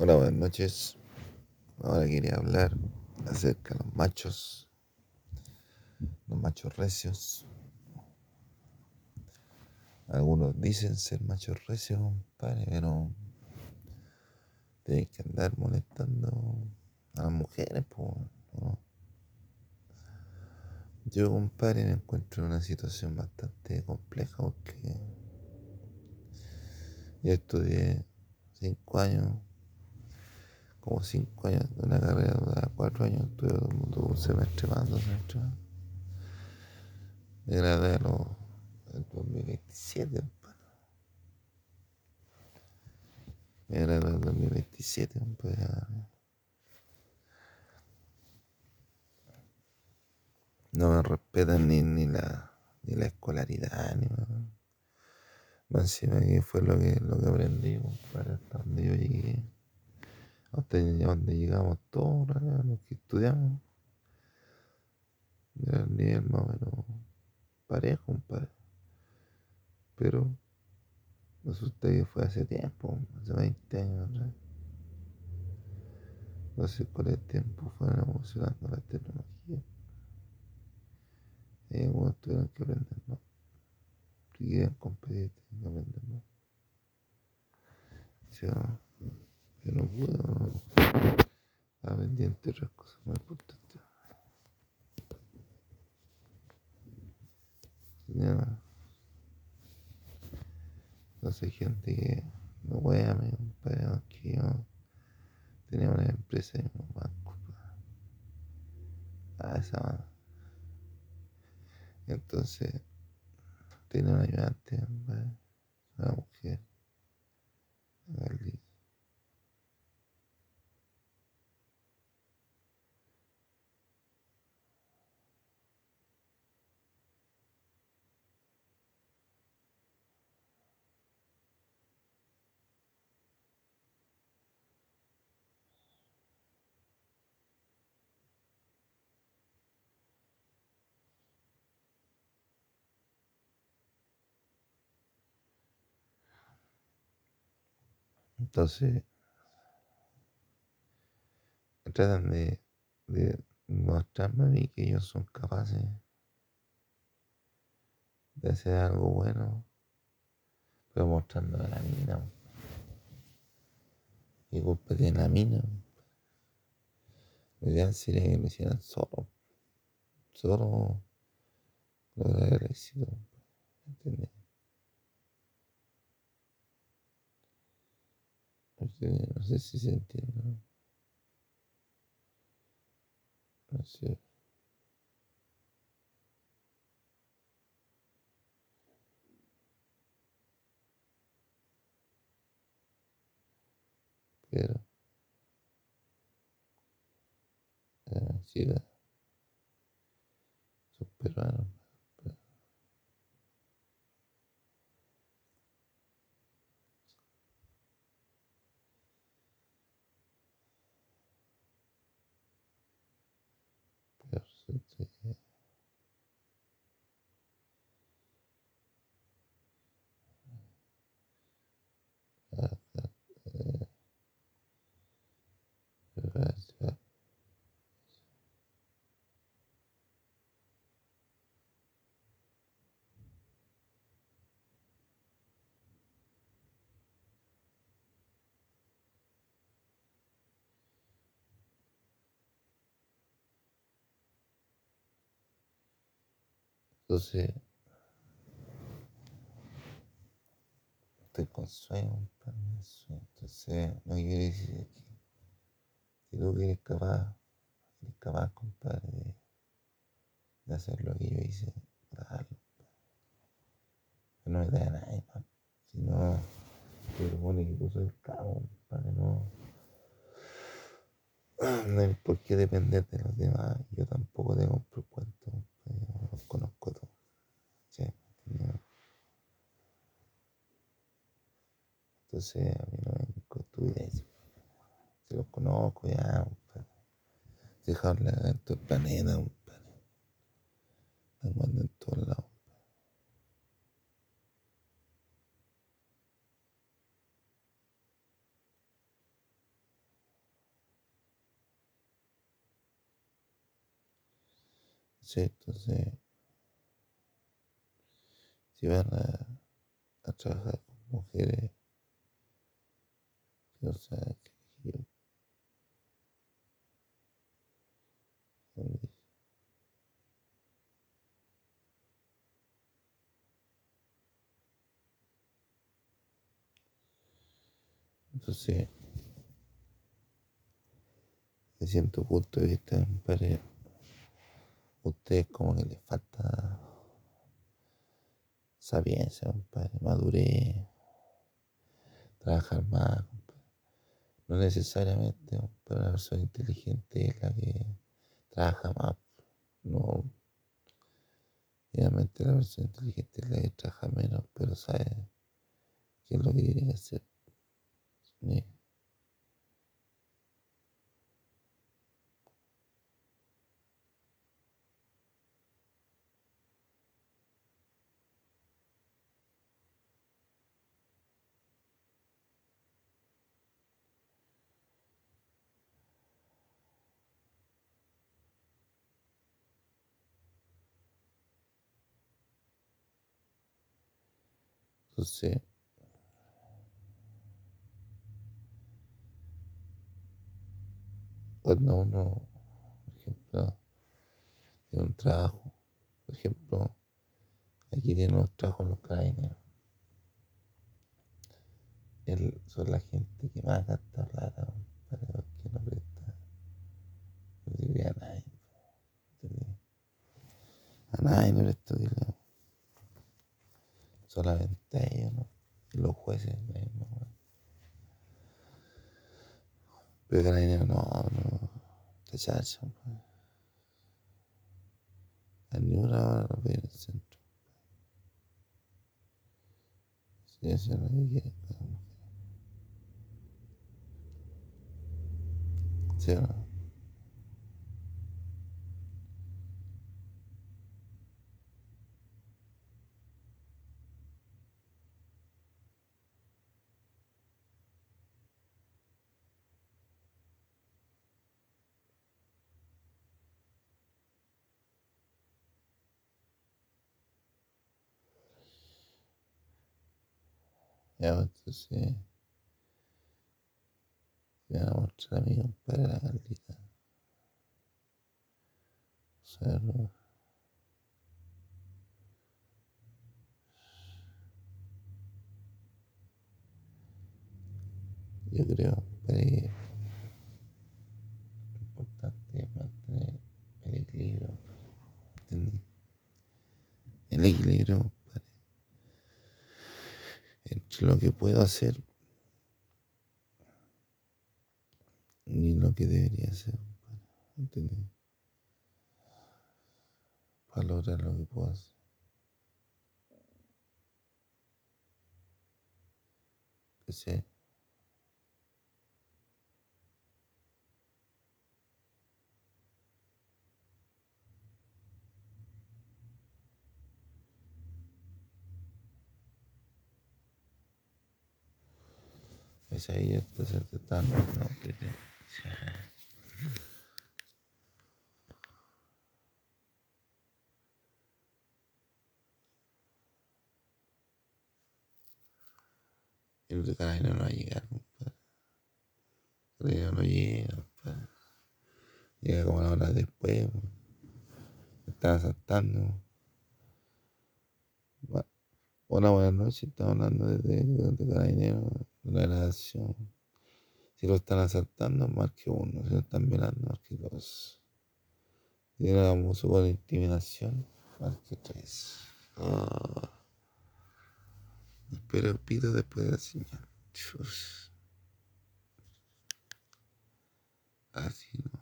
Hola, buenas noches. Ahora quería hablar acerca de los machos, los machos recios. Algunos dicen ser machos recios, compadre, pero tienen que andar molestando a las mujeres, pues. ¿no? Yo, compadre, me encuentro en una situación bastante compleja porque yo estudié cinco años como cinco años de una carrera, duraba cuatro años, estuve un semestre más, dos semestres más. Me gradué a los, en 2027, compadre. Me gradué en 2027, compadre. No me respetan ni, ni la, ni la escolaridad, ni más. Más encima que fue lo que, lo que aprendí, compadre, hasta donde yo llegué hasta donde llegamos todos los que estudiamos, era el nivel más o menos parejo, compadre. Pero resulta que fue hace tiempo, hace 20 años. No sé con el tiempo fueron evolucionando la tecnología. Y algunos tuvieron que aprender más. Si quieren competir, tienen que aprender más no puedo. Estaba otras cosas más importantes. Ya. No sé, gente que me wea, me compadre, que yo tenía una empresa y un banco. Ah, esa mano. Entonces, tenía un ayudante, una mujer, una Entonces, tratan de, de mostrarme a mí que ellos son capaces de hacer algo bueno, pero mostrando a la mina. Y culpa tiene la mina. Lo ideal sería que lo hicieran solo. Solo lograr el éxito. No sé si se entiende. ¿no? No sé. Pero. sí, la- son peruanos. pero- pero resulta que ah, ah, eh, ah, ah, Entonces, estoy con sueño. Entonces, no quiere decir que si tú que eres capaz, eres capaz, compadre, de, de hacer lo que yo hice. Que no me da nadie más. Si no, se supone que tú el cabo, compadre, no. No hay por qué depender de los demás. Yo tampoco te compro el cuento, los conozco todos. ¿sí? Entonces, a mí no me. Si los conozco ya, todo en todos lados. Sí, entonces, si van a, a trabajar con mujeres, o sea, que yo, entonces, de cierto punto de vista, compadre, ustedes como que les falta sapiencia, compadre, madurez, trabajar más. No necesariamente, compadre, una persona inteligente es la que trabaja más. No, obviamente la persona inteligente es la que trabaja menos, pero sabe qué es lo que tiene hacer. Entonces, cuando uno, por ejemplo, tiene un trabajo, por ejemplo, aquí tienen los trabajos los carabineros. Él, son la gente que más gasta plata para los que no presta. No sirve a nadie. A nadie no presta dinero. Solamente ellos, ¿no? Y los jueces, weá. Pero carabinero no, no. Te chacha, pues. A ni una hora no en el centro. Sí, eso cada mujer. ¿Sí no? Ya, pues, entonces. Voy a mostrar a mi compadre la no. Yo creo, que lo importante es mantener el equilibrio. ¿entendí? El equilibrio, lo que puedo hacer y lo que debería hacer. Para lograr lo que puedo hacer. Sé. Es ahí, esto se te está no, que te- El de carabinero no va a llegar, compadre. Carabinero no llega, compadre. Llega como una hora después, Están asaltando. Bu- Hola, buenas noches. Estamos hablando de carabinero, de la grabación. Si lo están asaltando, marque uno. Si lo están violando, marque dos. Si tiene abuso por intimidación, marque tres. Ah. Espero pido después de la señal. Así no.